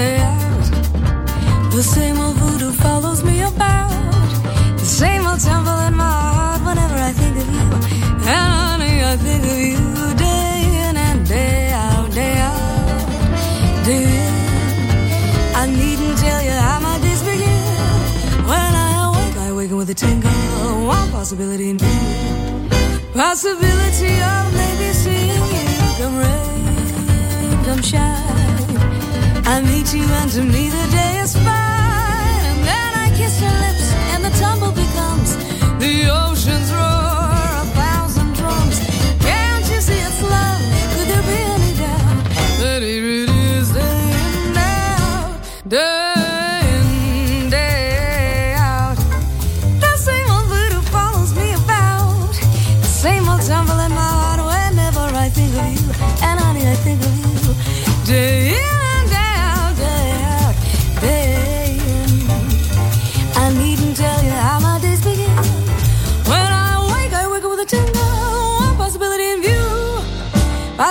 Out, the same old voodoo follows me about. The same old temple in my heart whenever I think of you. And honey, I think of you day in and day out, day out, day in. I needn't tell you how my days begin. When I awake, I awaken with a tingle, one possibility in view. Possibility of maybe seeing you come rain, come shine. I meet you and to me the day is fine. And then I kiss your lips and the tumble becomes the ocean's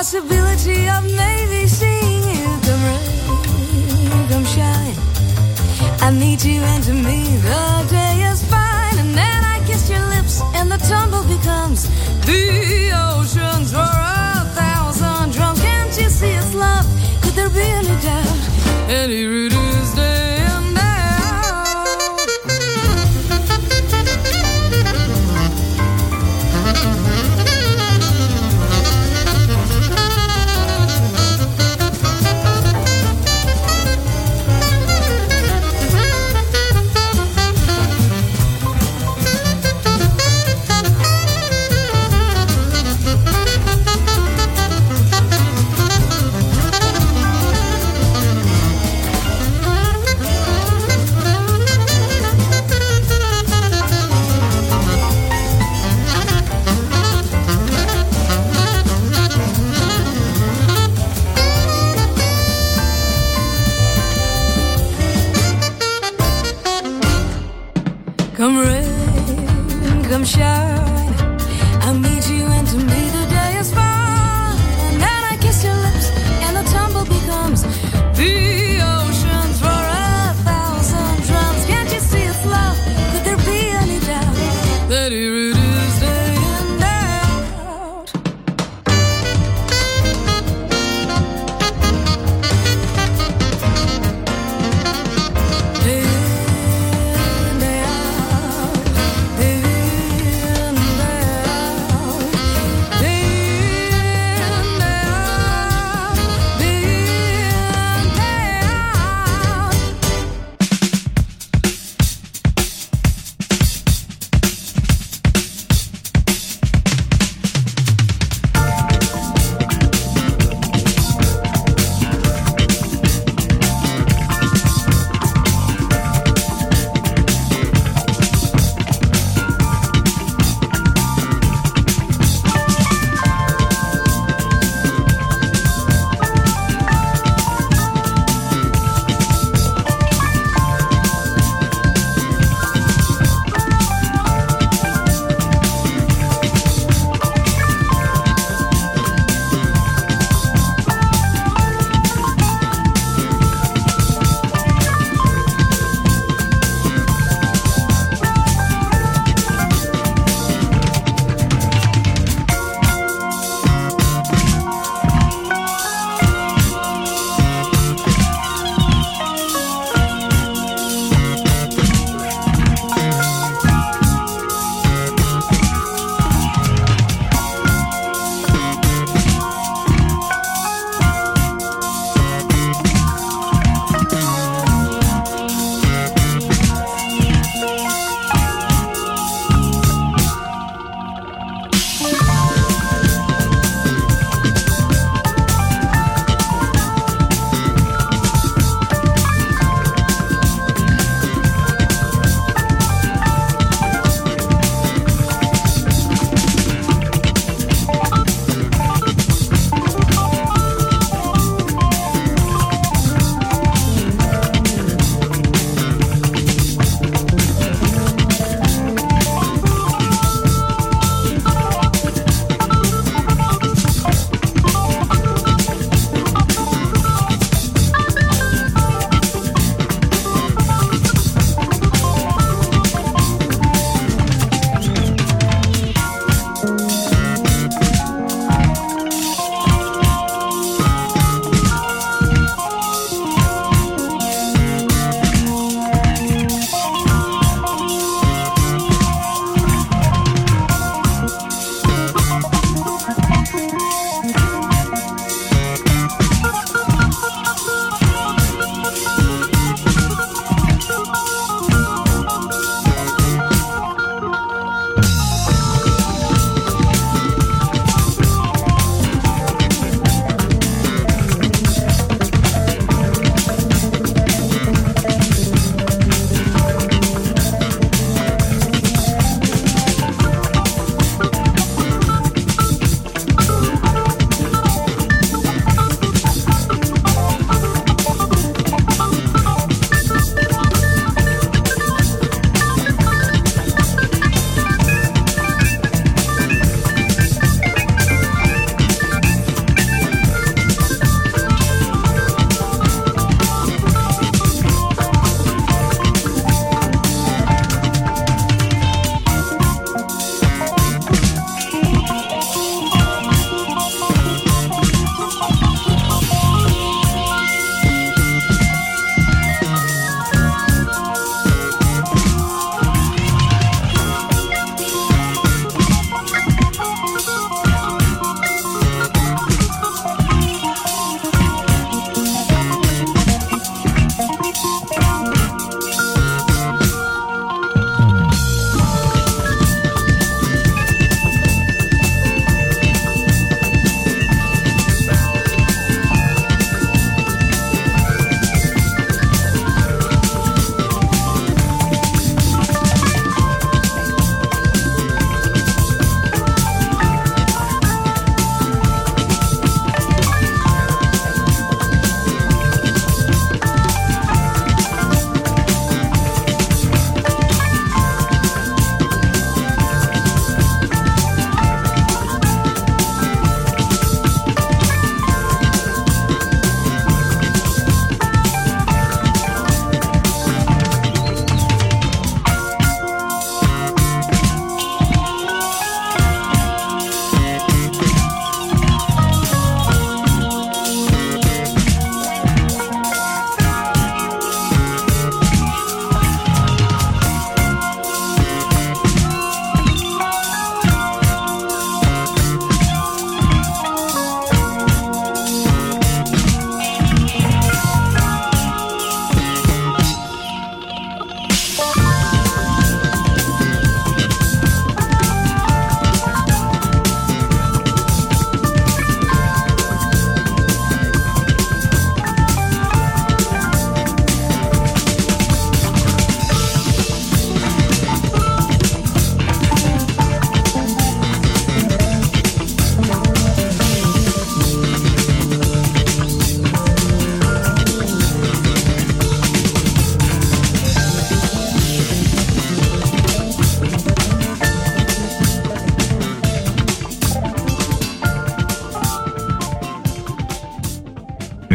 Possibility of maybe seeing you come rain, come shine. I meet you and to me the day is fine And then I kiss your lips and the tumble becomes The ocean's roar a thousand drums Can't you see it's love? Could there be any doubt? Any root